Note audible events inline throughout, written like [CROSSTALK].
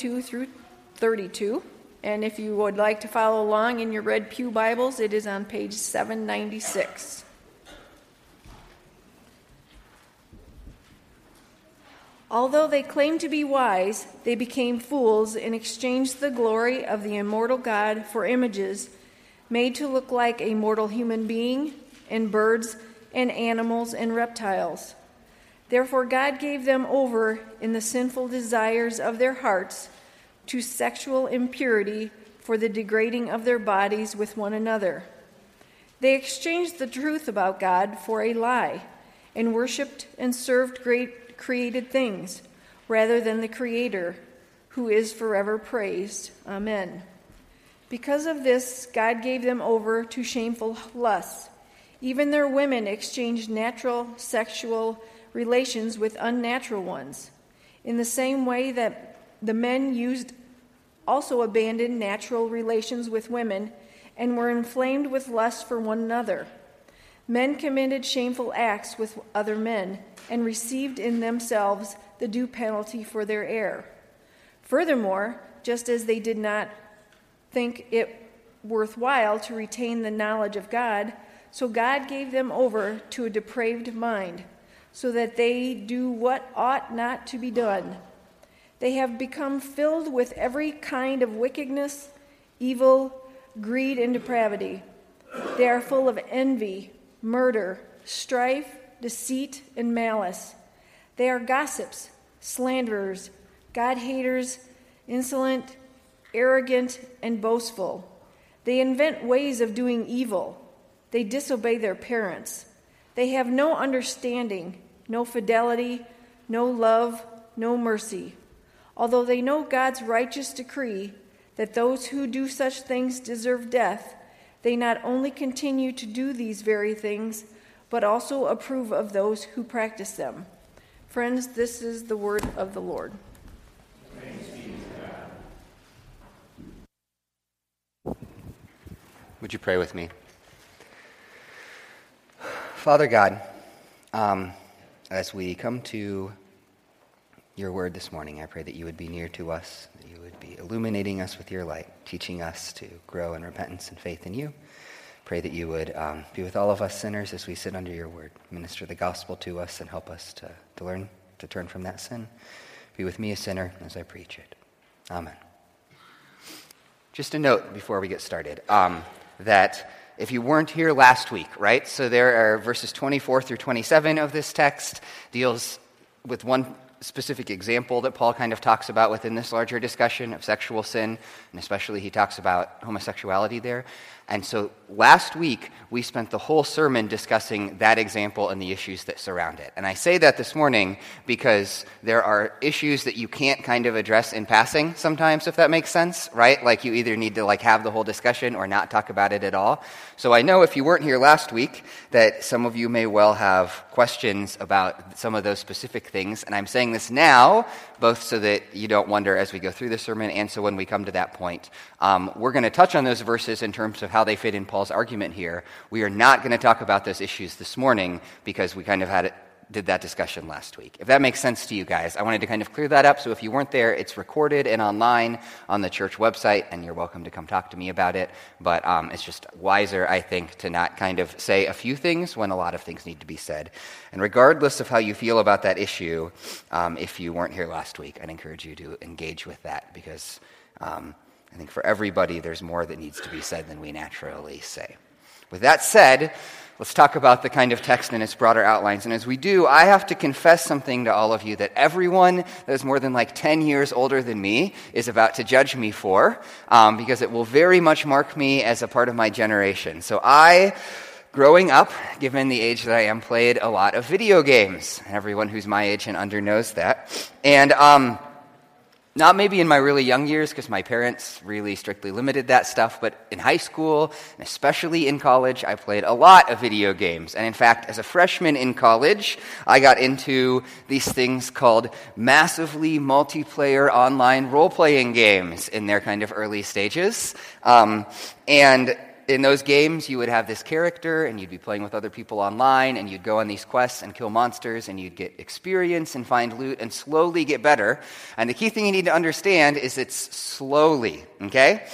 22 through 32. And if you would like to follow along in your Red Pew Bibles, it is on page 796. Although they claimed to be wise, they became fools and exchanged the glory of the immortal God for images made to look like a mortal human being, and birds, and animals, and reptiles. Therefore, God gave them over in the sinful desires of their hearts to sexual impurity for the degrading of their bodies with one another. They exchanged the truth about God for a lie and worshiped and served great created things rather than the Creator, who is forever praised. Amen. Because of this, God gave them over to shameful lusts. Even their women exchanged natural sexual relations with unnatural ones. In the same way that the men used also abandoned natural relations with women and were inflamed with lust for one another. Men committed shameful acts with other men and received in themselves the due penalty for their error. Furthermore, just as they did not think it worthwhile to retain the knowledge of God, so God gave them over to a depraved mind, so that they do what ought not to be done. They have become filled with every kind of wickedness, evil, greed, and depravity. They are full of envy murder, strife, deceit, and malice. They are gossips, slanderers, God haters, insolent, arrogant, and boastful. They invent ways of doing evil. They disobey their parents. They have no understanding, no fidelity, no love, no mercy. Although they know God's righteous decree that those who do such things deserve death, they not only continue to do these very things, but also approve of those who practice them. Friends, this is the word of the Lord. Would you pray with me? Father God, um, as we come to your word this morning, I pray that you would be near to us, that you would be illuminating us with your light, teaching us to grow in repentance and faith in you. Pray that you would um, be with all of us sinners as we sit under your word, minister the gospel to us, and help us to, to learn to turn from that sin. Be with me, a sinner, as I preach it. Amen. Just a note before we get started um, that if you weren't here last week, right? So there are verses 24 through 27 of this text deals with one specific example that Paul kind of talks about within this larger discussion of sexual sin, and especially he talks about homosexuality there. And so last week, we spent the whole sermon discussing that example and the issues that surround it. And I say that this morning because there are issues that you can't kind of address in passing sometimes, if that makes sense, right? Like you either need to like have the whole discussion or not talk about it at all. So I know if you weren't here last week that some of you may well have questions about some of those specific things. And I'm saying this now, both so that you don't wonder as we go through the sermon and so when we come to that point. Um, we're going to touch on those verses in terms of how they fit in Paul's argument here. We are not going to talk about those issues this morning because we kind of had it, did that discussion last week. If that makes sense to you guys, I wanted to kind of clear that up. So if you weren't there, it's recorded and online on the church website, and you're welcome to come talk to me about it. But um, it's just wiser, I think, to not kind of say a few things when a lot of things need to be said. And regardless of how you feel about that issue, um, if you weren't here last week, I'd encourage you to engage with that because. Um, I think for everybody, there's more that needs to be said than we naturally say. With that said, let's talk about the kind of text and its broader outlines. And as we do, I have to confess something to all of you that everyone that is more than like 10 years older than me is about to judge me for, um, because it will very much mark me as a part of my generation. So I growing up, given the age that I am, played a lot of video games. Everyone who's my age and under knows that. And um, not maybe in my really young years, because my parents really strictly limited that stuff, but in high school, and especially in college, I played a lot of video games. And in fact, as a freshman in college, I got into these things called massively multiplayer online role playing games in their kind of early stages. Um, and in those games, you would have this character, and you'd be playing with other people online, and you'd go on these quests and kill monsters, and you'd get experience and find loot and slowly get better. And the key thing you need to understand is it's slowly, okay?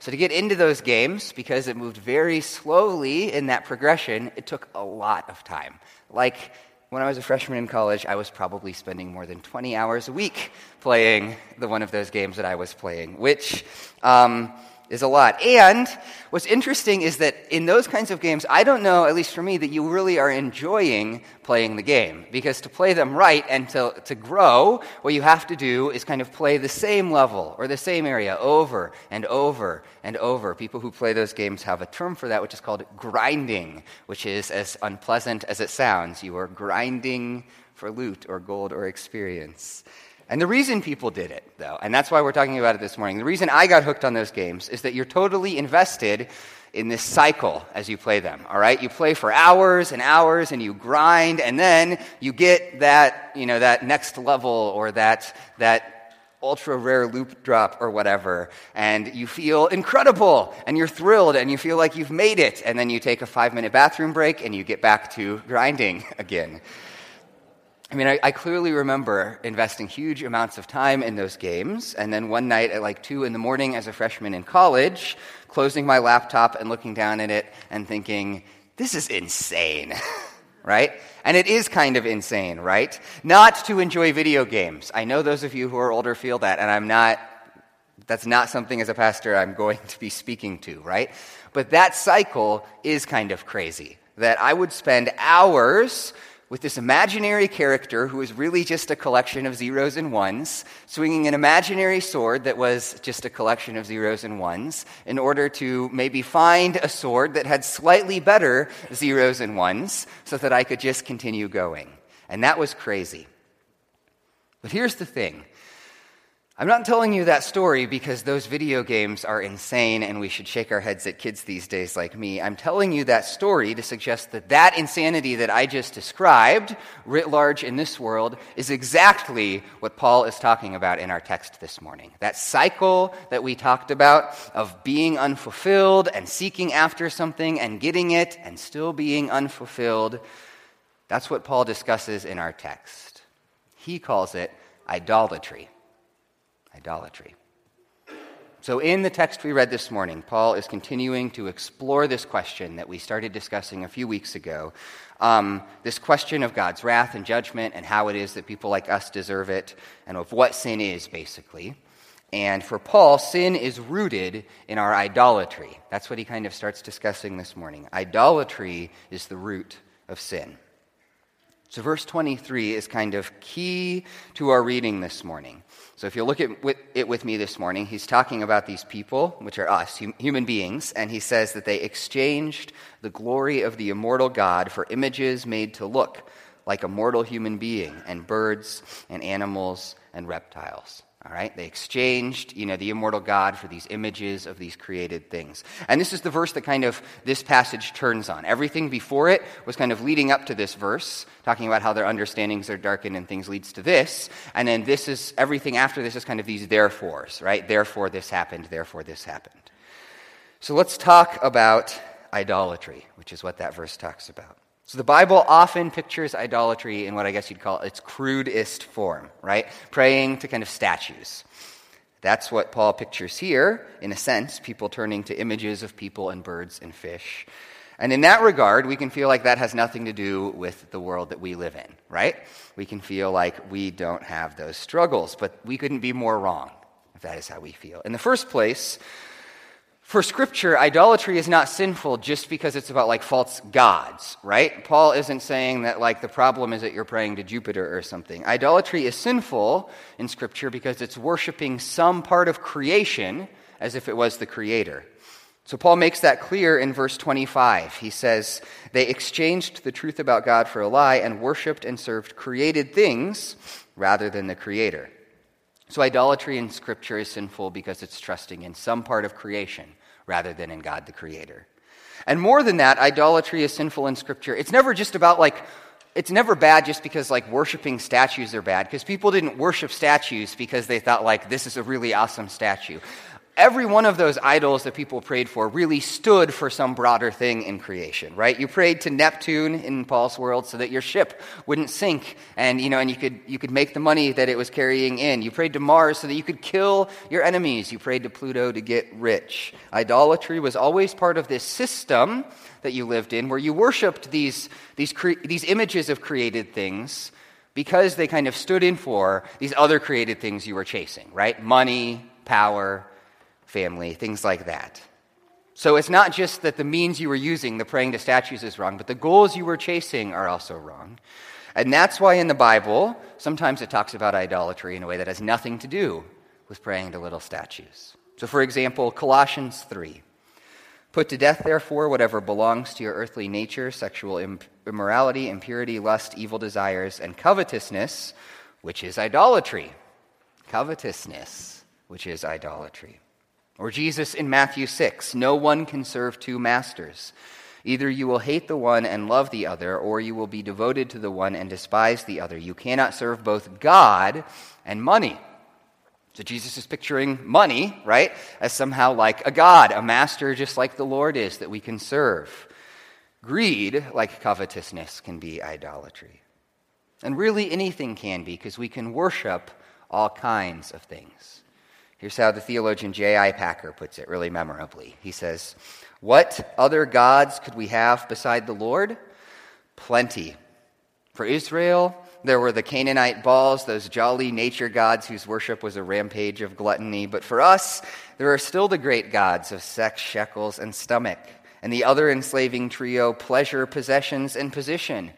So to get into those games, because it moved very slowly in that progression, it took a lot of time. Like when I was a freshman in college, I was probably spending more than 20 hours a week playing the one of those games that I was playing, which. Um, is a lot. And what's interesting is that in those kinds of games, I don't know, at least for me, that you really are enjoying playing the game. Because to play them right and to, to grow, what you have to do is kind of play the same level or the same area over and over and over. People who play those games have a term for that, which is called grinding, which is as unpleasant as it sounds. You are grinding for loot or gold or experience. And the reason people did it, though, and that's why we're talking about it this morning, the reason I got hooked on those games is that you're totally invested in this cycle as you play them, all right? You play for hours and hours and you grind and then you get that, you know, that next level or that, that ultra rare loot drop or whatever and you feel incredible and you're thrilled and you feel like you've made it and then you take a five minute bathroom break and you get back to grinding [LAUGHS] again. I mean, I, I, clearly remember investing huge amounts of time in those games, and then one night at like 2 in the morning as a freshman in college, closing my laptop and looking down at it and thinking, this is insane, [LAUGHS] right? And it is kind of insane, right? Not to enjoy video games. I know those of you who are older feel that, and I'm not, that's not something as a pastor I'm going to be speaking to, right? But that cycle is kind of crazy. That I would spend hours with this imaginary character who was really just a collection of zeros and ones, swinging an imaginary sword that was just a collection of zeros and ones, in order to maybe find a sword that had slightly better zeros and ones so that I could just continue going. And that was crazy. But here's the thing I'm not telling you that story because those video games are insane and we should shake our heads at kids these days like me. I'm telling you that story to suggest that that insanity that I just described, writ large in this world, is exactly what Paul is talking about in our text this morning. That cycle that we talked about of being unfulfilled and seeking after something and getting it and still being unfulfilled, that's what Paul discusses in our text. He calls it idolatry idolatry. So, in the text we read this morning, Paul is continuing to explore this question that we started discussing a few weeks ago um, this question of God's wrath and judgment and how it is that people like us deserve it, and of what sin is, basically. And for Paul, sin is rooted in our idolatry. That's what he kind of starts discussing this morning. Idolatry is the root of sin. So, verse 23 is kind of key to our reading this morning. So, if you look at it with me this morning, he's talking about these people, which are us, human beings, and he says that they exchanged the glory of the immortal God for images made to look like a mortal human being, and birds, and animals, and reptiles. All right? They exchanged, you know, the immortal God for these images of these created things. And this is the verse that kind of this passage turns on. Everything before it was kind of leading up to this verse, talking about how their understandings are darkened and things leads to this. And then this is, everything after this is kind of these therefores, right? Therefore this happened, therefore this happened. So let's talk about idolatry, which is what that verse talks about. So the Bible often pictures idolatry in what I guess you'd call its crudest form, right? Praying to kind of statues. That's what Paul pictures here, in a sense, people turning to images of people and birds and fish. And in that regard, we can feel like that has nothing to do with the world that we live in, right? We can feel like we don't have those struggles, but we couldn't be more wrong if that is how we feel. In the first place, for scripture, idolatry is not sinful just because it's about like false gods, right? Paul isn't saying that like the problem is that you're praying to Jupiter or something. Idolatry is sinful in scripture because it's worshiping some part of creation as if it was the creator. So Paul makes that clear in verse 25. He says, They exchanged the truth about God for a lie and worshiped and served created things rather than the creator. So idolatry in scripture is sinful because it's trusting in some part of creation rather than in God the Creator. And more than that, idolatry is sinful in Scripture. It's never just about like, it's never bad just because like worshiping statues are bad, because people didn't worship statues because they thought like this is a really awesome statue. Every one of those idols that people prayed for really stood for some broader thing in creation, right? You prayed to Neptune in Paul's world so that your ship wouldn't sink and, you know, and you could, you could make the money that it was carrying in. You prayed to Mars so that you could kill your enemies. You prayed to Pluto to get rich. Idolatry was always part of this system that you lived in where you worshiped these, these, cre- these images of created things because they kind of stood in for these other created things you were chasing, right? Money, power, family, things like that. So it's not just that the means you were using, the praying to statues, is wrong, but the goals you were chasing are also wrong. And that's why in the Bible, sometimes it talks about idolatry in a way that has nothing to do with praying to little statues. So, for example, Colossians 3. Put to death, therefore, whatever belongs to your earthly nature sexual immorality, impurity, lust, evil desires, and covetousness, which is idolatry. Covetousness, which is idolatry. Or Jesus in Matthew 6 No one can serve two masters. Either you will hate the one and love the other, or you will be devoted to the one and despise the other. You cannot serve both God and money. So Jesus is picturing money, right, as somehow like a God, a master just like the Lord is that we can serve. Greed, like covetousness, can be idolatry. And really anything can be because we can worship all kinds of things. Here's how the theologian J.I. Packer puts it really memorably. He says, What other gods could we have beside the Lord? Plenty. For Israel, there were the Canaanite Baals, those jolly nature gods whose worship was a rampage of gluttony. But for us, there are still the great gods of sex, shekels, and stomach, and the other enslaving trio, pleasure, possessions, and position.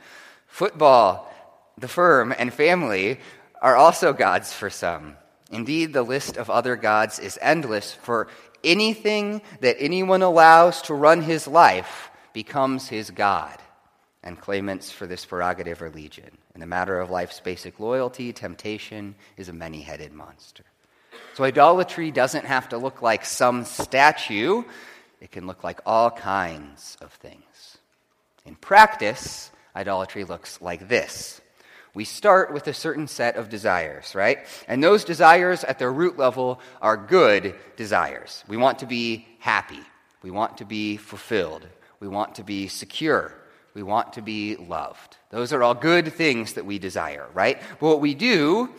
Football, the firm, and family are also gods for some. Indeed, the list of other gods is endless, for anything that anyone allows to run his life becomes his God. And claimants for this prerogative are legion. In the matter of life's basic loyalty, temptation is a many headed monster. So, idolatry doesn't have to look like some statue, it can look like all kinds of things. In practice, idolatry looks like this we start with a certain set of desires, right? And those desires at their root level are good desires. We want to be happy. We want to be fulfilled. We want to be secure. We want to be loved. Those are all good things that we desire, right? But what we do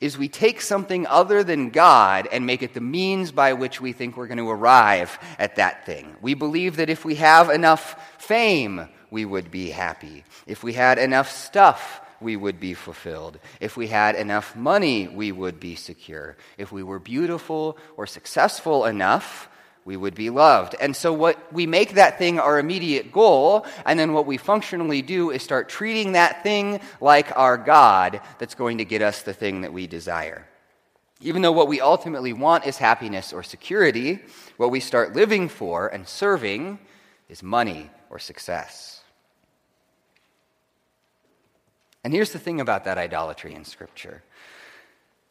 is we take something other than God and make it the means by which we think we're going to arrive at that thing. We believe that if we have enough fame, we would be happy. If we had enough stuff, we would be fulfilled. If we had enough money, we would be secure. If we were beautiful or successful enough, we would be loved. And so, what we make that thing our immediate goal, and then what we functionally do is start treating that thing like our God that's going to get us the thing that we desire. Even though what we ultimately want is happiness or security, what we start living for and serving is money or success. And here's the thing about that idolatry in Scripture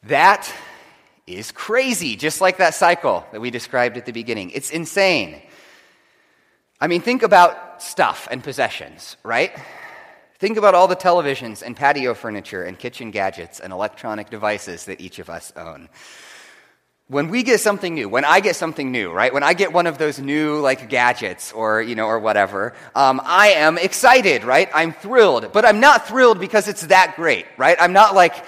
that is crazy, just like that cycle that we described at the beginning. It's insane. I mean, think about stuff and possessions, right? Think about all the televisions and patio furniture and kitchen gadgets and electronic devices that each of us own when we get something new, when I get something new, right? When I get one of those new like gadgets or you know or whatever, um, I am excited, right? I'm thrilled, but I'm not thrilled because it's that great, right? I'm not like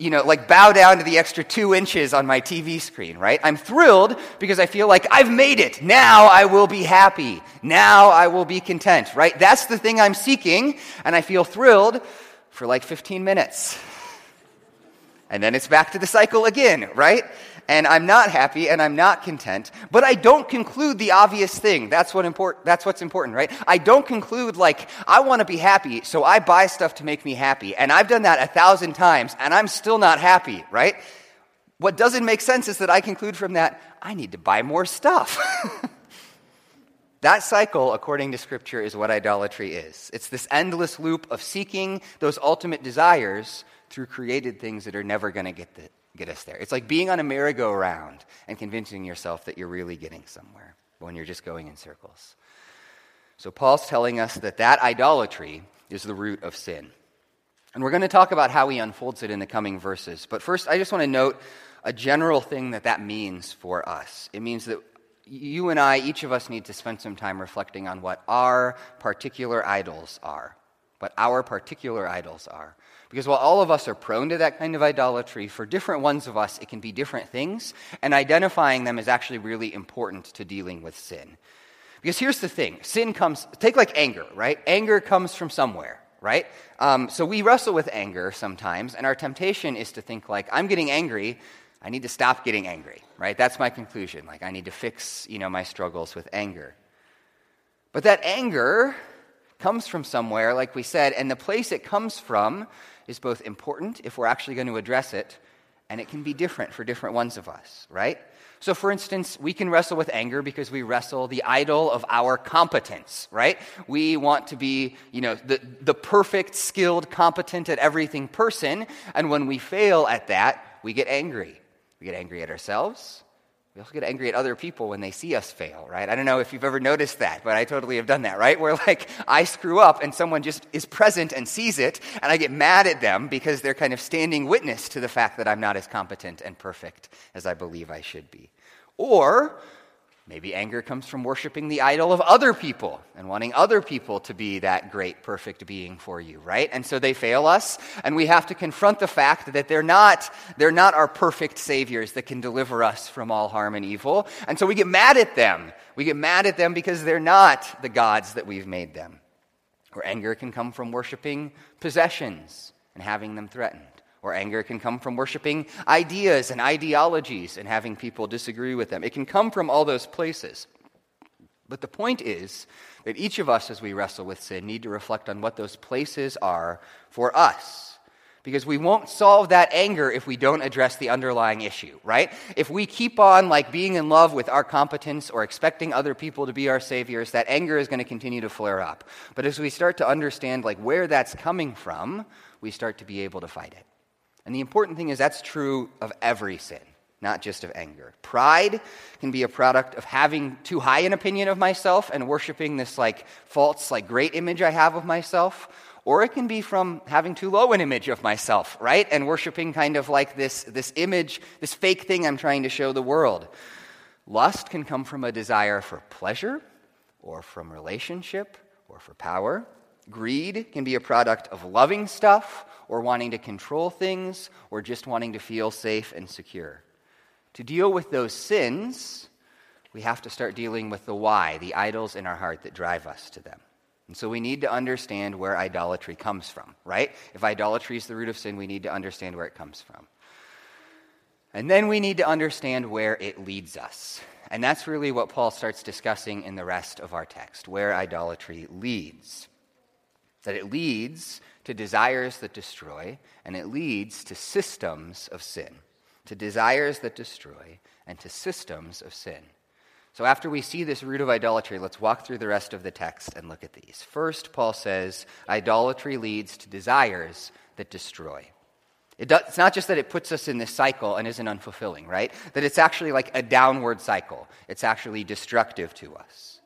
you know like bow down to the extra two inches on my TV screen, right? I'm thrilled because I feel like I've made it. Now I will be happy. Now I will be content, right? That's the thing I'm seeking, and I feel thrilled for like 15 minutes. And then it's back to the cycle again, right? And I'm not happy and I'm not content, but I don't conclude the obvious thing. That's, what import, that's what's important, right? I don't conclude, like, I want to be happy, so I buy stuff to make me happy. And I've done that a thousand times, and I'm still not happy, right? What doesn't make sense is that I conclude from that, I need to buy more stuff. [LAUGHS] that cycle, according to Scripture, is what idolatry is. It's this endless loop of seeking those ultimate desires through created things that are never going to get the, get us there. It's like being on a merry-go-round and convincing yourself that you're really getting somewhere when you're just going in circles. So Paul's telling us that that idolatry is the root of sin. And we're going to talk about how he unfolds it in the coming verses. But first, I just want to note a general thing that that means for us. It means that you and I, each of us, need to spend some time reflecting on what our particular idols are. What our particular idols are. Because while all of us are prone to that kind of idolatry, for different ones of us, it can be different things, and identifying them is actually really important to dealing with sin. Because here's the thing sin comes, take like anger, right? Anger comes from somewhere, right? Um, so we wrestle with anger sometimes, and our temptation is to think, like, I'm getting angry, I need to stop getting angry, right? That's my conclusion. Like, I need to fix, you know, my struggles with anger. But that anger comes from somewhere, like we said, and the place it comes from is both important if we're actually going to address it, and it can be different for different ones of us, right? So, for instance, we can wrestle with anger because we wrestle the idol of our competence, right? We want to be, you know, the, the perfect, skilled, competent at everything person. And when we fail at that, we get angry. We get angry at ourselves. We also get angry at other people when they see us fail, right? I don't know if you've ever noticed that, but I totally have done that, right? Where like I screw up and someone just is present and sees it, and I get mad at them because they're kind of standing witness to the fact that I'm not as competent and perfect as I believe I should be. Or Maybe anger comes from worshiping the idol of other people and wanting other people to be that great, perfect being for you, right? And so they fail us, and we have to confront the fact that they're not, they're not our perfect saviors that can deliver us from all harm and evil. And so we get mad at them. We get mad at them because they're not the gods that we've made them. Or anger can come from worshiping possessions and having them threatened. Or anger can come from worshiping ideas and ideologies and having people disagree with them. It can come from all those places. But the point is that each of us, as we wrestle with sin, need to reflect on what those places are for us. Because we won't solve that anger if we don't address the underlying issue, right? If we keep on like being in love with our competence or expecting other people to be our saviors, that anger is going to continue to flare up. But as we start to understand like where that's coming from, we start to be able to fight it. And the important thing is that's true of every sin, not just of anger. Pride can be a product of having too high an opinion of myself and worshiping this like false, like great image I have of myself. Or it can be from having too low an image of myself, right? And worshiping kind of like this, this image, this fake thing I'm trying to show the world. Lust can come from a desire for pleasure or from relationship or for power. Greed can be a product of loving stuff or wanting to control things or just wanting to feel safe and secure. To deal with those sins, we have to start dealing with the why, the idols in our heart that drive us to them. And so we need to understand where idolatry comes from, right? If idolatry is the root of sin, we need to understand where it comes from. And then we need to understand where it leads us. And that's really what Paul starts discussing in the rest of our text, where idolatry leads. That it leads to desires that destroy, and it leads to systems of sin, to desires that destroy, and to systems of sin. So, after we see this root of idolatry, let's walk through the rest of the text and look at these. First, Paul says idolatry leads to desires that destroy. It does, it's not just that it puts us in this cycle and isn't unfulfilling, right? That it's actually like a downward cycle. It's actually destructive to us.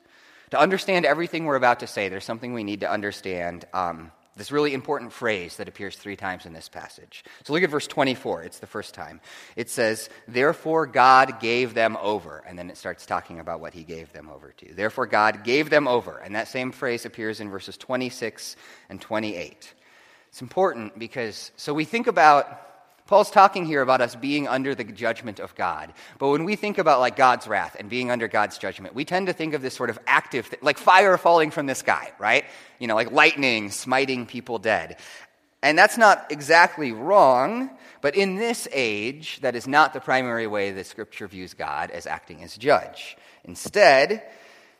To understand everything we're about to say, there's something we need to understand um, this really important phrase that appears three times in this passage. So look at verse 24. It's the first time. It says, Therefore God gave them over. And then it starts talking about what he gave them over to. Therefore God gave them over. And that same phrase appears in verses 26 and 28. It's important because, so we think about Paul's talking here about us being under the judgment of God. But when we think about like God's wrath and being under God's judgment, we tend to think of this sort of active, th- like fire falling from the sky, right? You know, like lightning smiting people dead. And that's not exactly wrong, but in this age, that is not the primary way that Scripture views God as acting as judge. Instead,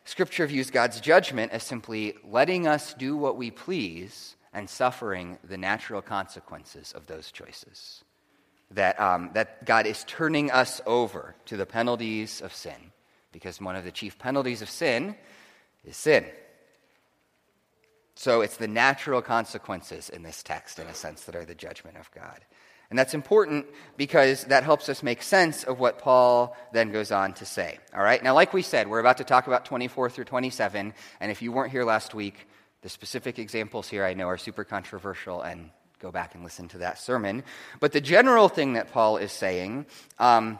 Scripture views God's judgment as simply letting us do what we please and suffering the natural consequences of those choices that, um, that God is turning us over to the penalties of sin, because one of the chief penalties of sin is sin. So it's the natural consequences in this text, in a sense, that are the judgment of God. And that's important because that helps us make sense of what Paul then goes on to say. All right? Now, like we said, we're about to talk about 24 through 27. And if you weren't here last week, the specific examples here I know are super controversial and go back and listen to that sermon. But the general thing that Paul is saying um,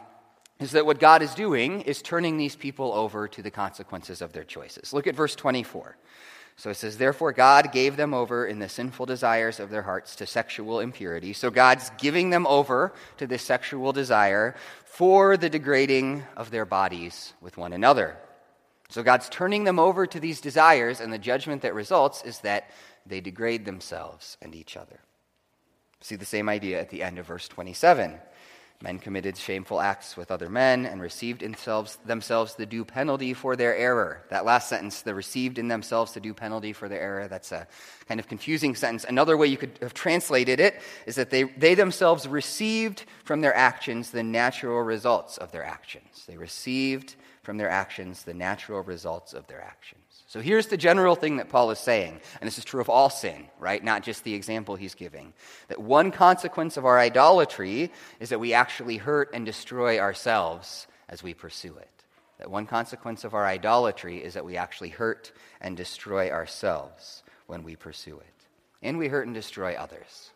is that what God is doing is turning these people over to the consequences of their choices. Look at verse 24. So it says, Therefore, God gave them over in the sinful desires of their hearts to sexual impurity. So God's giving them over to this sexual desire for the degrading of their bodies with one another. So God's turning them over to these desires, and the judgment that results is that they degrade themselves and each other. See the same idea at the end of verse 27. Men committed shameful acts with other men and received in themselves, themselves the due penalty for their error. That last sentence, the received in themselves the due penalty for their error, that's a kind of confusing sentence. Another way you could have translated it is that they, they themselves received from their actions the natural results of their actions. They received from their actions the natural results of their actions. So here's the general thing that Paul is saying, and this is true of all sin, right? Not just the example he's giving. That one consequence of our idolatry is that we actually hurt and destroy ourselves as we pursue it. That one consequence of our idolatry is that we actually hurt and destroy ourselves when we pursue it. And we hurt and destroy others.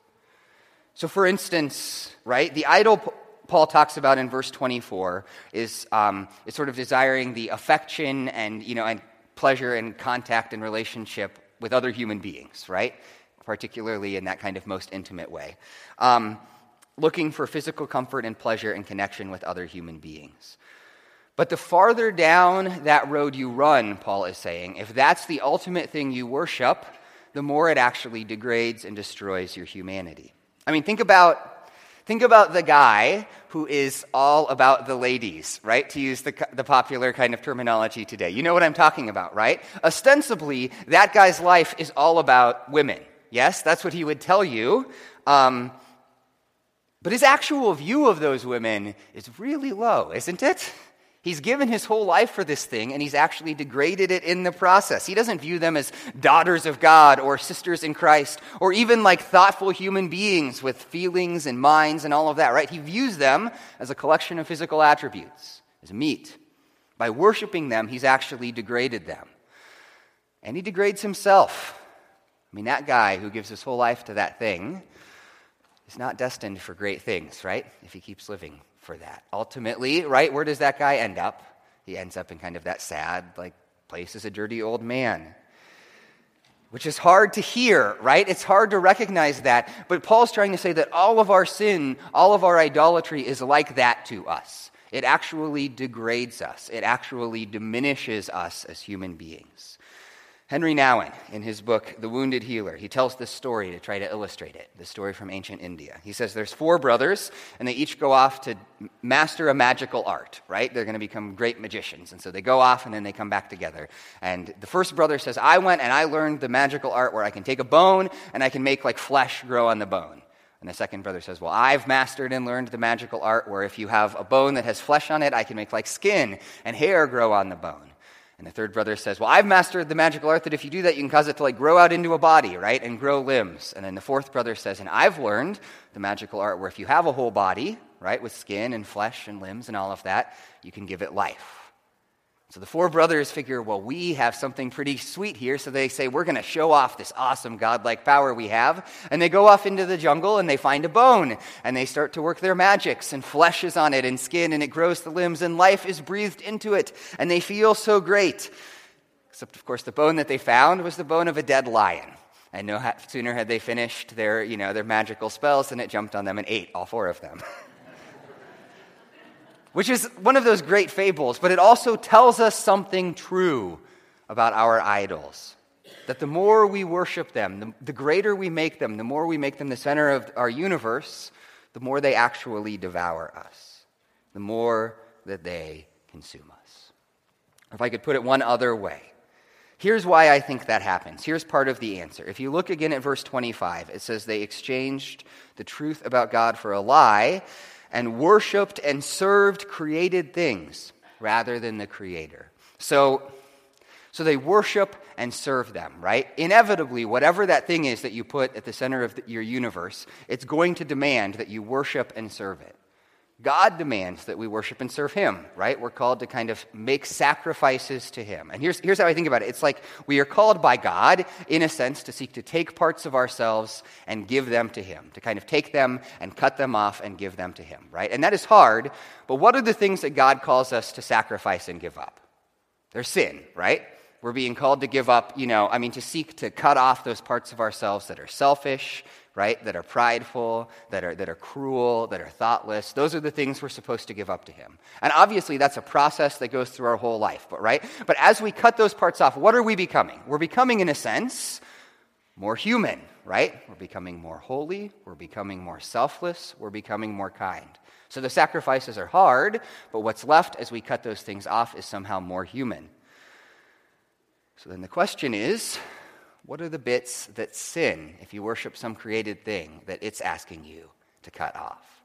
So, for instance, right, the idol Paul talks about in verse 24 is, um, is sort of desiring the affection and, you know, and pleasure and contact and relationship with other human beings, right? Particularly in that kind of most intimate way. Um, looking for physical comfort and pleasure and connection with other human beings. But the farther down that road you run, Paul is saying, if that's the ultimate thing you worship, the more it actually degrades and destroys your humanity. I mean, think about Think about the guy who is all about the ladies, right? To use the, the popular kind of terminology today. You know what I'm talking about, right? Ostensibly, that guy's life is all about women. Yes, that's what he would tell you. Um, but his actual view of those women is really low, isn't it? He's given his whole life for this thing, and he's actually degraded it in the process. He doesn't view them as daughters of God or sisters in Christ or even like thoughtful human beings with feelings and minds and all of that, right? He views them as a collection of physical attributes, as meat. By worshiping them, he's actually degraded them. And he degrades himself. I mean, that guy who gives his whole life to that thing is not destined for great things, right? If he keeps living for that. Ultimately, right, where does that guy end up? He ends up in kind of that sad, like, place as a dirty old man. Which is hard to hear, right? It's hard to recognize that. But Paul's trying to say that all of our sin, all of our idolatry is like that to us. It actually degrades us, it actually diminishes us as human beings. Henri Nouwen, in his book, The Wounded Healer, he tells this story to try to illustrate it, the story from ancient India. He says there's four brothers, and they each go off to master a magical art, right? They're going to become great magicians. And so they go off, and then they come back together. And the first brother says, I went and I learned the magical art where I can take a bone and I can make like flesh grow on the bone. And the second brother says, Well, I've mastered and learned the magical art where if you have a bone that has flesh on it, I can make like skin and hair grow on the bone. And the third brother says, Well, I've mastered the magical art that if you do that, you can cause it to like grow out into a body, right? And grow limbs. And then the fourth brother says, And I've learned the magical art where if you have a whole body, right, with skin and flesh and limbs and all of that, you can give it life. So the four brothers figure, well, we have something pretty sweet here. So they say, we're going to show off this awesome godlike power we have. And they go off into the jungle and they find a bone. And they start to work their magics, and flesh is on it, and skin, and it grows the limbs, and life is breathed into it. And they feel so great. Except, of course, the bone that they found was the bone of a dead lion. And no sooner had they finished their, you know, their magical spells than it jumped on them and ate all four of them. [LAUGHS] which is one of those great fables, but it also tells us something true about our idols. That the more we worship them, the, the, greater we make them, the more we make them the center of our universe, the more they actually devour us, the more that they consume us. If I could put it one other way, here's why I think that happens. Here's part of the answer. If you look again at verse 25, it says they exchanged the truth about God for a lie and worshiped and served created things rather than the Creator. So, so they worship and serve them, right? Inevitably, whatever that thing is that you put at the center of the, your universe, it's going to demand that you worship and serve it. God demands that we worship and serve Him, right? We're called to kind of make sacrifices to Him. And here's, here's how I think about it it's like we are called by God, in a sense, to seek to take parts of ourselves and give them to Him, to kind of take them and cut them off and give them to Him, right? And that is hard, but what are the things that God calls us to sacrifice and give up? They're sin, right? We're being called to give up, you know, I mean, to seek to cut off those parts of ourselves that are selfish, right? That are prideful, that are, that are cruel, that are thoughtless. Those are the things we're supposed to give up to Him. And obviously, that's a process that goes through our whole life, but right? But as we cut those parts off, what are we becoming? We're becoming, in a sense, more human, right? We're becoming more holy, we're becoming more selfless, we're becoming more kind. So the sacrifices are hard, but what's left as we cut those things off is somehow more human. So then the question is what are the bits that sin, if you worship some created thing, that it's asking you to cut off?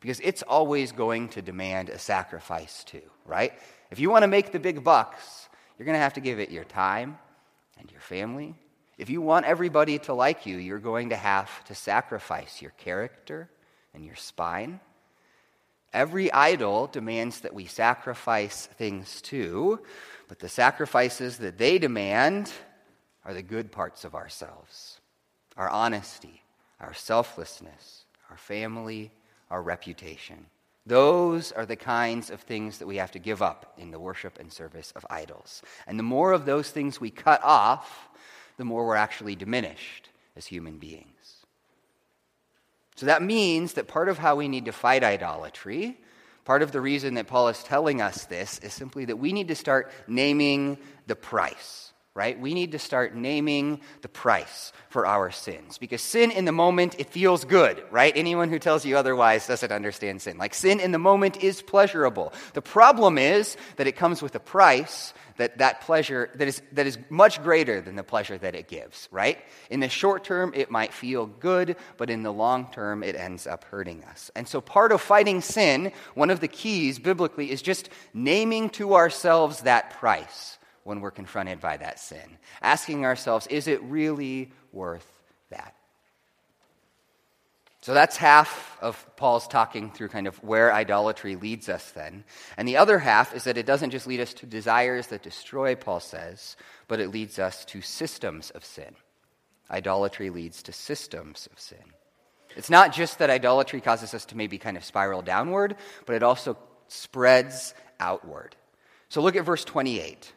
Because it's always going to demand a sacrifice too, right? If you want to make the big bucks, you're going to have to give it your time and your family. If you want everybody to like you, you're going to have to sacrifice your character and your spine. Every idol demands that we sacrifice things too, but the sacrifices that they demand are the good parts of ourselves our honesty, our selflessness, our family, our reputation. Those are the kinds of things that we have to give up in the worship and service of idols. And the more of those things we cut off, the more we're actually diminished as human beings. So that means that part of how we need to fight idolatry, part of the reason that Paul is telling us this, is simply that we need to start naming the price right? We need to start naming the price for our sins because sin in the moment, it feels good, right? Anyone who tells you otherwise doesn't understand sin. Like sin in the moment is pleasurable. The problem is that it comes with a price that that pleasure that is, that is much greater than the pleasure that it gives, right? In the short term, it might feel good, but in the long term, it ends up hurting us. And so part of fighting sin, one of the keys biblically, is just naming to ourselves that price when we're confronted by that sin. Asking ourselves, is it really worth that? So that's half of Paul's talking through kind of where idolatry leads us then. And the other half is that it doesn't just lead us to desires that destroy, Paul says, but it leads us to systems of sin. Idolatry leads to systems of sin. It's not just that idolatry causes us to maybe kind of spiral downward, but it also spreads outward. So look at verse 28.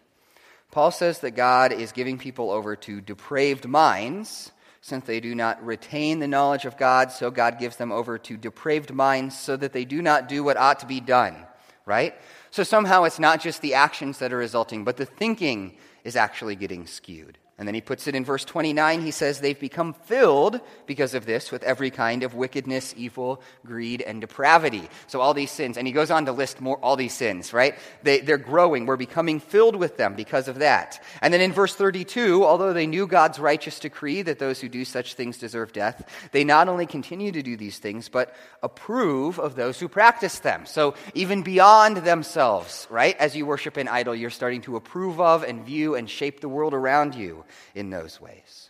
Paul says that God is giving people over to depraved minds since they do not retain the knowledge of God, so God gives them over to depraved minds so that they do not do what ought to be done, right? So somehow it's not just the actions that are resulting, but the thinking is actually getting skewed. And then he puts it in verse 29. He says, They've become filled because of this with every kind of wickedness, evil, greed, and depravity. So, all these sins. And he goes on to list more, all these sins, right? They, they're growing. We're becoming filled with them because of that. And then in verse 32, although they knew God's righteous decree that those who do such things deserve death, they not only continue to do these things, but approve of those who practice them. So, even beyond themselves, right? As you worship an idol, you're starting to approve of and view and shape the world around you in those ways.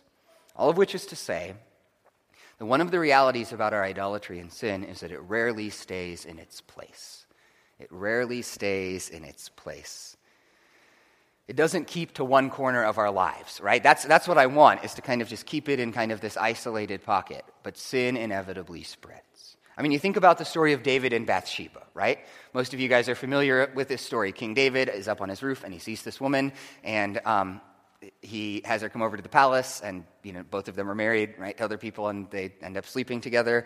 All of which is to say that one of the realities about our idolatry and sin is that it rarely stays in its place. It rarely stays in its place. It doesn't keep to one corner of our lives, right? That's, that's what I want, is to kind of just keep it in kind of this isolated pocket. But sin inevitably spreads. I mean, you think about the story of David and Bathsheba, right? Most of you guys are familiar with this story. King David is up on his roof and he sees this woman, and um, he has her come over to the palace, and you know both of them are married, right, to other people, and they end up sleeping together.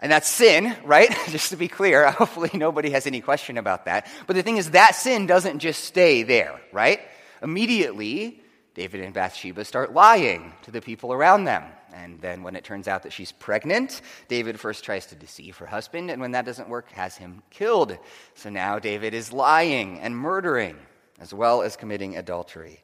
And that's sin, right? [LAUGHS] just to be clear, [LAUGHS] hopefully nobody has any question about that. But the thing is, that sin doesn't just stay there, right? Immediately, David and Bathsheba start lying to the people around them. And then when it turns out that she's pregnant, David first tries to deceive her husband, and when that doesn't work, has him killed. So now David is lying and murdering, as well as committing adultery.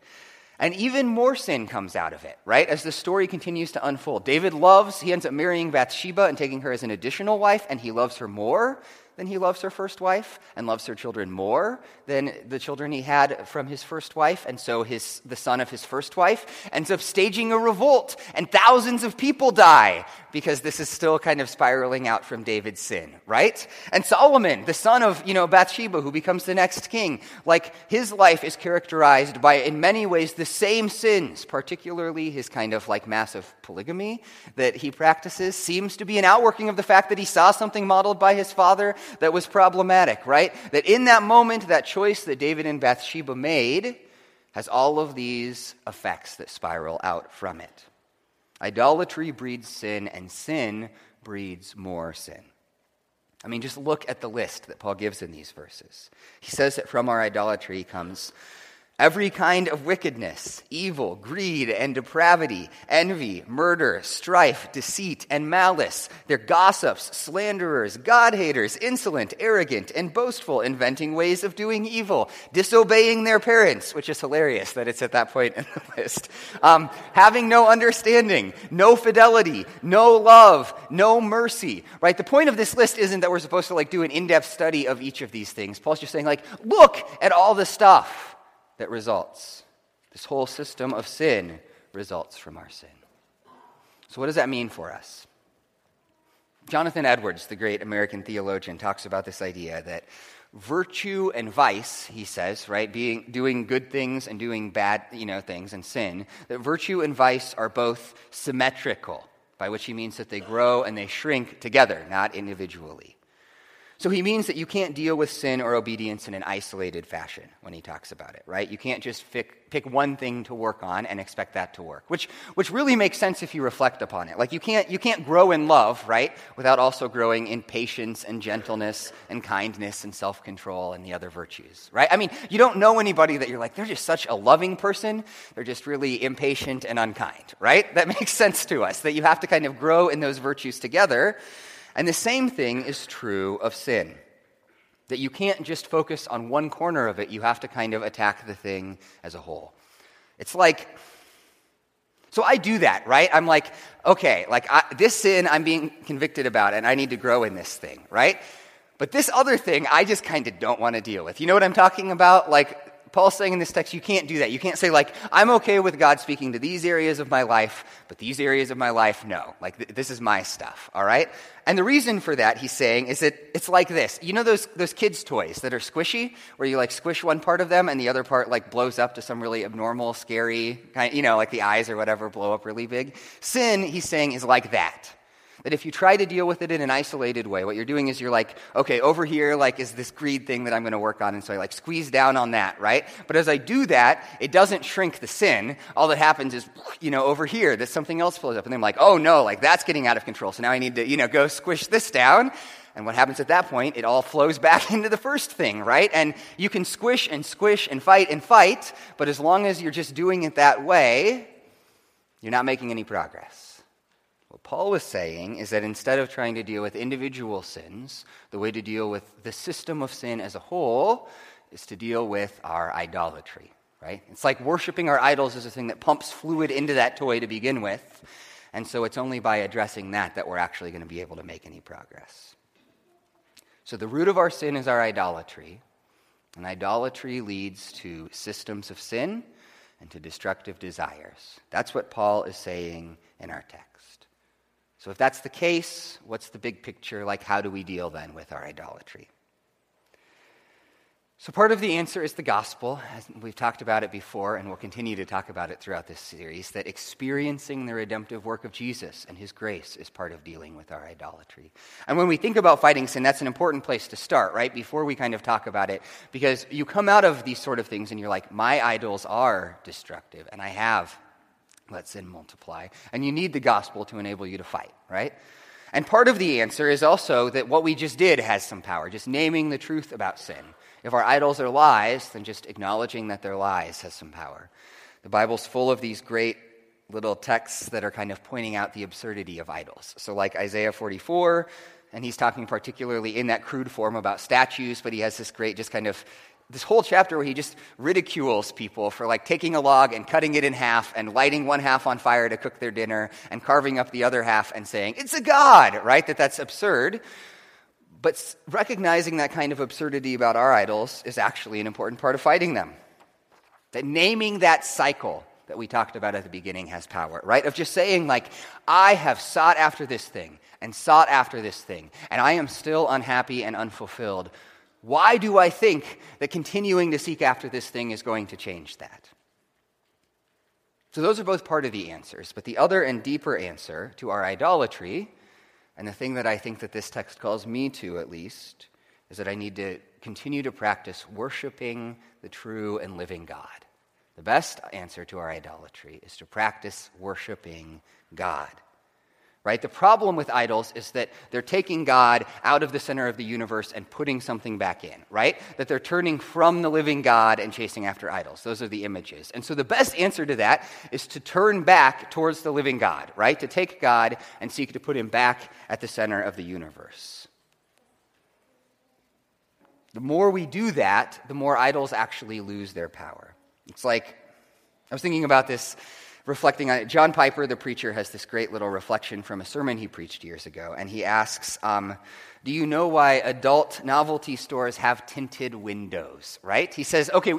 And even more sin comes out of it, right? As the story continues to unfold. David loves, he ends up marrying Bathsheba and taking her as an additional wife, and he loves her more than he loves her first wife and loves her children more than the children he had from his first wife. And so his, the son of his first wife ends up staging a revolt, and thousands of people die, because this is still kind of spiraling out from David's sin, right? And Solomon, the son of, you know, Bathsheba, who becomes the next king, like his life is characterized by, in many ways, the same sins, particularly his kind of like massive polygamy that he practices seems to be an outworking of the fact that he saw something modeled by his father that was problematic, right? That in that moment, that choice that David and Bathsheba made has all of these effects that spiral out from it. Idolatry breeds sin, and sin breeds more sin. I mean, just look at the list that Paul gives in these verses. He says that from our idolatry comes Every kind of wickedness, evil, greed, and depravity, envy, murder, strife, deceit, and malice. They're gossips, slanderers, God haters, insolent, arrogant, and boastful, inventing ways of doing evil, disobeying their parents, which is hilarious that it's at that point in the [LAUGHS] list. Um, having no understanding, no fidelity, no love, no mercy. Right? The point of this list isn't that we're supposed to like do an in-depth study of each of these things. Paul's just saying like, look at all the stuff that results. This whole system of sin results from our sin. So, what does that mean for us? Jonathan Edwards, the great American theologian, talks about this idea that virtue and vice, he says, right, being doing good things and doing bad, you know, things and sin, that virtue and vice are both symmetrical, by which he means that they grow and they shrink together, not individually. So he means that you can't deal with sin or obedience in an isolated fashion when he talks about it, right? You can't just pick, pick one thing to work on and expect that to work, which, which really makes sense if you reflect upon it. Like you can't, you can't grow in love, right, without also growing in patience and gentleness and kindness and self control and the other virtues, right? I mean, you don't know anybody that you're like, they're just such a loving person, they're just really impatient and unkind, right? That [LAUGHS] makes sense to us, that you have to kind of grow in those virtues together. And the same thing is true of sin. That you can't just focus on one corner of it, you have to kind of attack the thing as a whole. It's like, so I do that, right? I'm like, okay, like I, this sin I'm being convicted about, and I need to grow in this thing, right? But this other thing, I just kind of don't want to deal with. You know what I'm talking about? Like, Paul's saying in this text, you can't do that. You can't say, like, I'm okay with God speaking to these areas of my life, but these areas of my life, no. Like, th- this is my stuff, all right? And the reason for that, he's saying, is that it's like this. You know those, those kids' toys that are squishy, where you, like, squish one part of them and the other part, like, blows up to some really abnormal, scary, kind you know, like the eyes or whatever blow up really big? Sin, he's saying, is like that. That if you try to deal with it in an isolated way, what you're doing is you're like, okay, over here, like, is this greed thing that I'm going to work on. And so I like squeeze down on that, right? But as I do that, it doesn't shrink the sin. All that happens is, you know, over here, that something else flows up. And I'm like, oh no, like that's getting out of control. So now I need to, you know, go squish this down. And what happens at that point? It all flows [LAUGHS] back into the first thing, right? And you can squish and squish and fight and fight, but as long as you're just doing it that way, you're not making any progress. Paul was saying is that instead of trying to deal with individual sins, the way to deal with the system of sin as a whole is to deal with our idolatry, right? It's like worshiping our idols is a thing that pumps fluid into that toy to begin with. And so it's only by addressing that that we're actually going to be able to make any progress. So the root of our sin is our idolatry. And idolatry leads to systems of sin and to destructive desires. That's what Paul is saying in our text. So, if that's the case, what's the big picture? Like, how do we deal then with our idolatry? So, part of the answer is the gospel. As we've talked about it before, and we'll continue to talk about it throughout this series that experiencing the redemptive work of Jesus and his grace is part of dealing with our idolatry. And when we think about fighting sin, that's an important place to start, right? Before we kind of talk about it, because you come out of these sort of things and you're like, my idols are destructive, and I have let sin multiply. And you need the gospel to enable you to fight, right? And part of the answer is also that what we just did has some power, just naming the truth about sin. If our idols are lies, then just acknowledging that they're lies has some power. The Bible's full of these great little texts that are kind of pointing out the absurdity of idols. So, like Isaiah 44, and he's talking particularly in that crude form about statues, but he has this great, just kind of this whole chapter where he just ridicules people for like taking a log and cutting it in half and lighting one half on fire to cook their dinner and carving up the other half and saying it's a god right that that's absurd but recognizing that kind of absurdity about our idols is actually an important part of fighting them that naming that cycle that we talked about at the beginning has power, right? Of just saying, like, I have sought after this thing and sought after this thing, and I am still unhappy and unfulfilled. Why do I think that continuing to seek after this thing is going to change that? So, those are both part of the answers. But the other and deeper answer to our idolatry, and the thing that I think that this text calls me to at least, is that I need to continue to practice worshiping the true and living God. The best answer to our idolatry is to practice worshiping God right? The problem with idols is that they're taking God out of the center of the universe and putting something back in, right? That they're turning from the living God and chasing after idols. Those are the images. And so the best answer to that is to turn back towards the living God, right? To take God and seek to put him back at the center of the universe. The more we do that, the more idols actually lose their power. It's like, I was thinking about this reflecting on it. John Piper, the preacher, has this great little reflection from a sermon he preached years ago. And he asks, um, Do you know why adult novelty stores have tinted windows? Right? He says, Okay,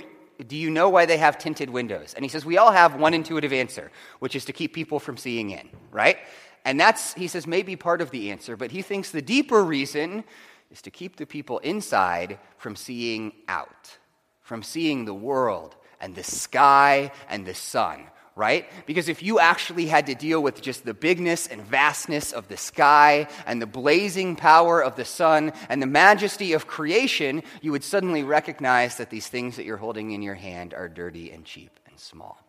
do you know why they have tinted windows? And he says, We all have one intuitive answer, which is to keep people from seeing in, right? And that's, he says, maybe part of the answer, but he thinks the deeper reason is to keep the people inside from seeing out, from seeing the world and the sky and the sun right? Because if you actually had to deal with just the bigness and vastness of the sky and the blazing power of the sun and the majesty of creation, you would suddenly recognize that these things that you're holding in your hand are dirty and cheap and small.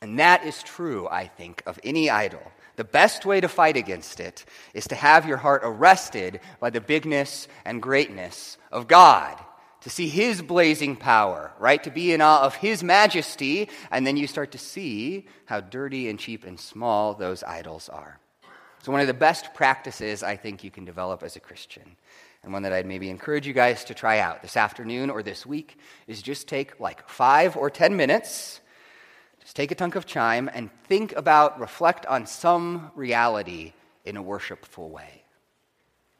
And that is true, I think, of any idol. The best way to fight against it is to have your heart arrested by the bigness and greatness of God to see his blazing power, right? To be in awe of his majesty, and then you start to see how dirty and cheap and small those idols are. So, one of the best practices I think you can develop as a Christian, and one that I'd maybe encourage you guys to try out this afternoon or this week, is just take like five or ten minutes, just take a chunk of chime, and think about, reflect on some reality in a worshipful way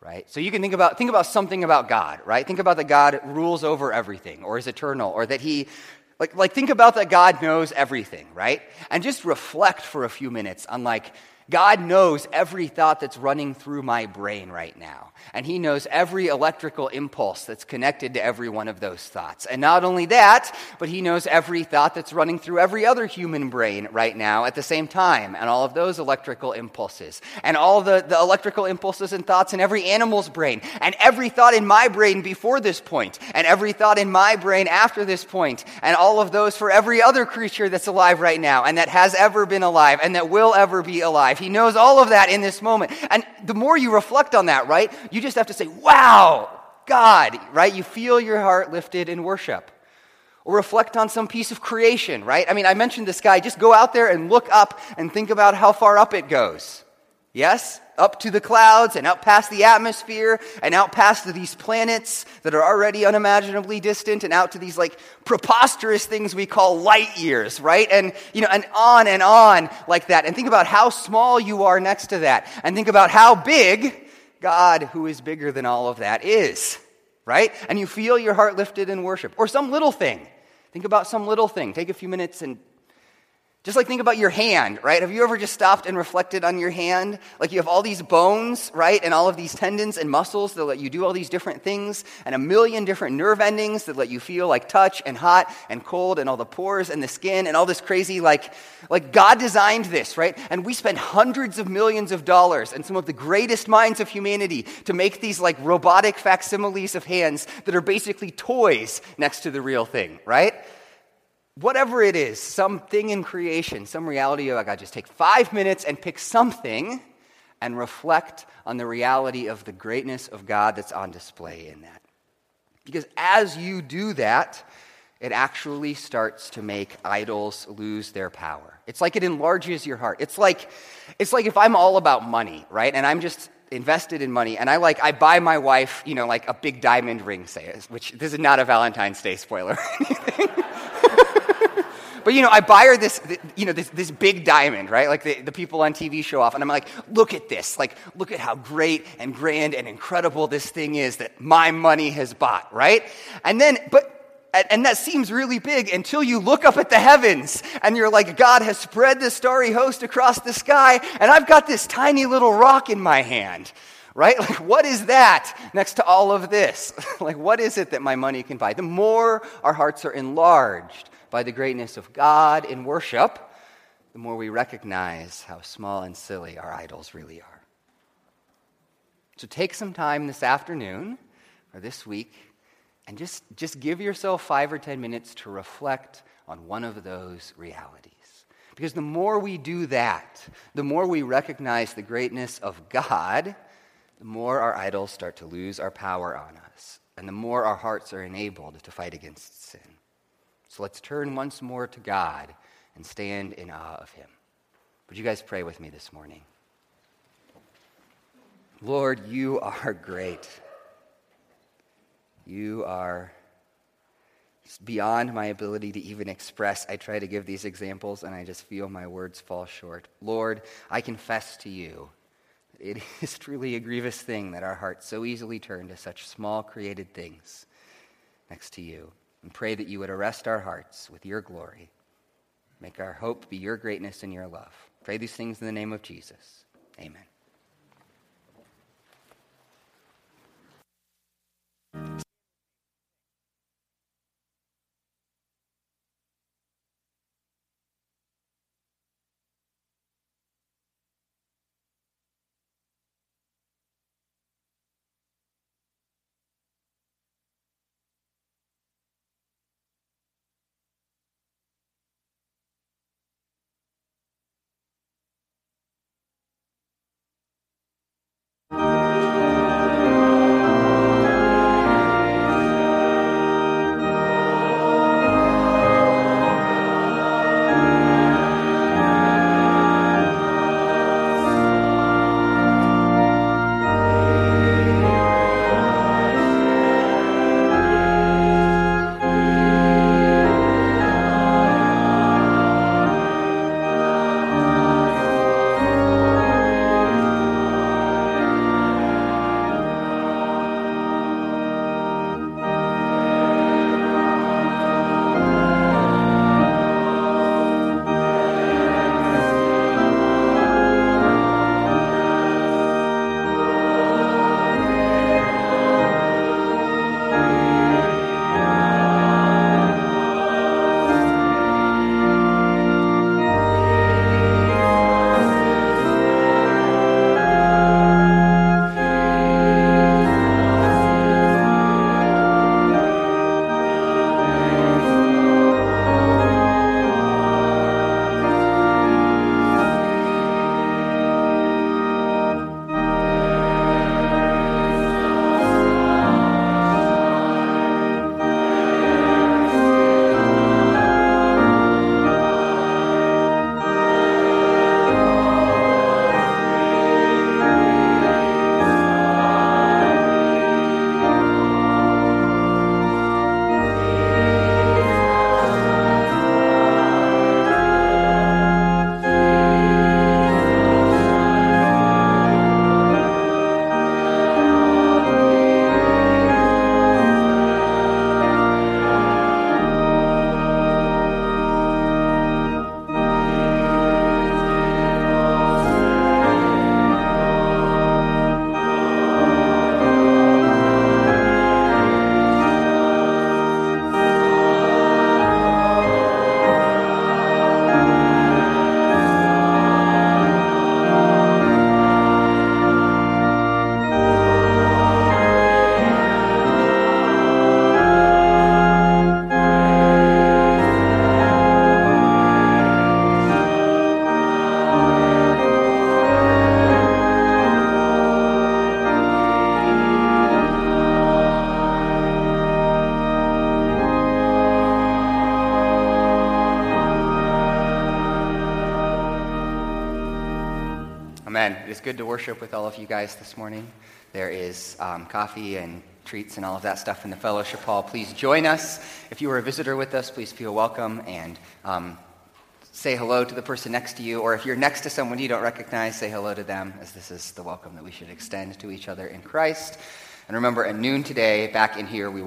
right? So you can think about, think about something about God, right? Think about that God rules over everything or is eternal or that he, like, like think about that God knows everything, right? And just reflect for a few minutes on like, God knows every thought that's running through my brain right now. And He knows every electrical impulse that's connected to every one of those thoughts. And not only that, but He knows every thought that's running through every other human brain right now at the same time, and all of those electrical impulses, and all the, the electrical impulses and thoughts in every animal's brain, and every thought in my brain before this point, and every thought in my brain after this point, and all of those for every other creature that's alive right now, and that has ever been alive, and that will ever be alive. He knows all of that in this moment. And the more you reflect on that, right, you just have to say, wow, God, right? You feel your heart lifted in worship. Or reflect on some piece of creation, right? I mean, I mentioned the sky. Just go out there and look up and think about how far up it goes. Yes? Up to the clouds and out past the atmosphere and out past these planets that are already unimaginably distant and out to these like preposterous things we call light years, right? And, you know, and on and on like that. And think about how small you are next to that. And think about how big God, who is bigger than all of that, is, right? And you feel your heart lifted in worship. Or some little thing. Think about some little thing. Take a few minutes and just like think about your hand, right? Have you ever just stopped and reflected on your hand? Like you have all these bones, right? And all of these tendons and muscles that let you do all these different things, and a million different nerve endings that let you feel like touch and hot and cold, and all the pores and the skin and all this crazy, like, like God designed this, right? And we spend hundreds of millions of dollars and some of the greatest minds of humanity to make these like robotic facsimiles of hands that are basically toys next to the real thing, right? Whatever it is, something in creation, some reality of God, just take five minutes and pick something and reflect on the reality of the greatness of God that's on display in that. Because as you do that, it actually starts to make idols lose their power. It's like it enlarges your heart. It's like, it's like if I'm all about money, right? And I'm just invested in money and I like I buy my wife, you know, like a big diamond ring, say, which this is not a Valentine's Day spoiler or [LAUGHS] anything. But you know, I buy her this, you know, this, this big diamond, right? Like the, the people on TV show off, and I'm like, look at this. Like, look at how great and grand and incredible this thing is that my money has bought, right? And then, but And that seems really big until you look up at the heavens and you're like, God has spread this starry host across the sky, and I've got this tiny little rock in my hand, right? [LAUGHS] Like, what is that next to all of this? [LAUGHS] like, what is it that my money can buy? The more our hearts are enlarged by the greatness of God in worship, the more we recognize how small and silly our idols really are. So take some time this afternoon or this week and just, just give yourself five or ten minutes to reflect on one of those realities. Because the more we do that, the more we recognize the greatness of God, the more our idols start to lose our power on us, and the more our hearts are enabled to fight against sin. So let's turn once more to God and stand in awe of Him. Would you guys pray with me this morning? Lord, you are great. You are beyond my ability to even express. I try to give these examples and I just feel my words fall short. Lord, I confess to you it [LAUGHS] is truly a grievous thing that our hearts so easily turn to such small created things next to you. And pray that you would arrest our hearts with your glory. Make our hope be your greatness and your love. Pray these things in the name of Jesus. Amen. Good to worship with all of you guys this morning. There is um, coffee and treats and all of that stuff in the fellowship hall. Please join us. If you are a visitor with us, please feel welcome and um, say hello to the person next to you. Or if you're next to someone you don't recognize, say hello to them, as this is the welcome that we should extend to each other in Christ. And remember, at noon today, back in here, we will.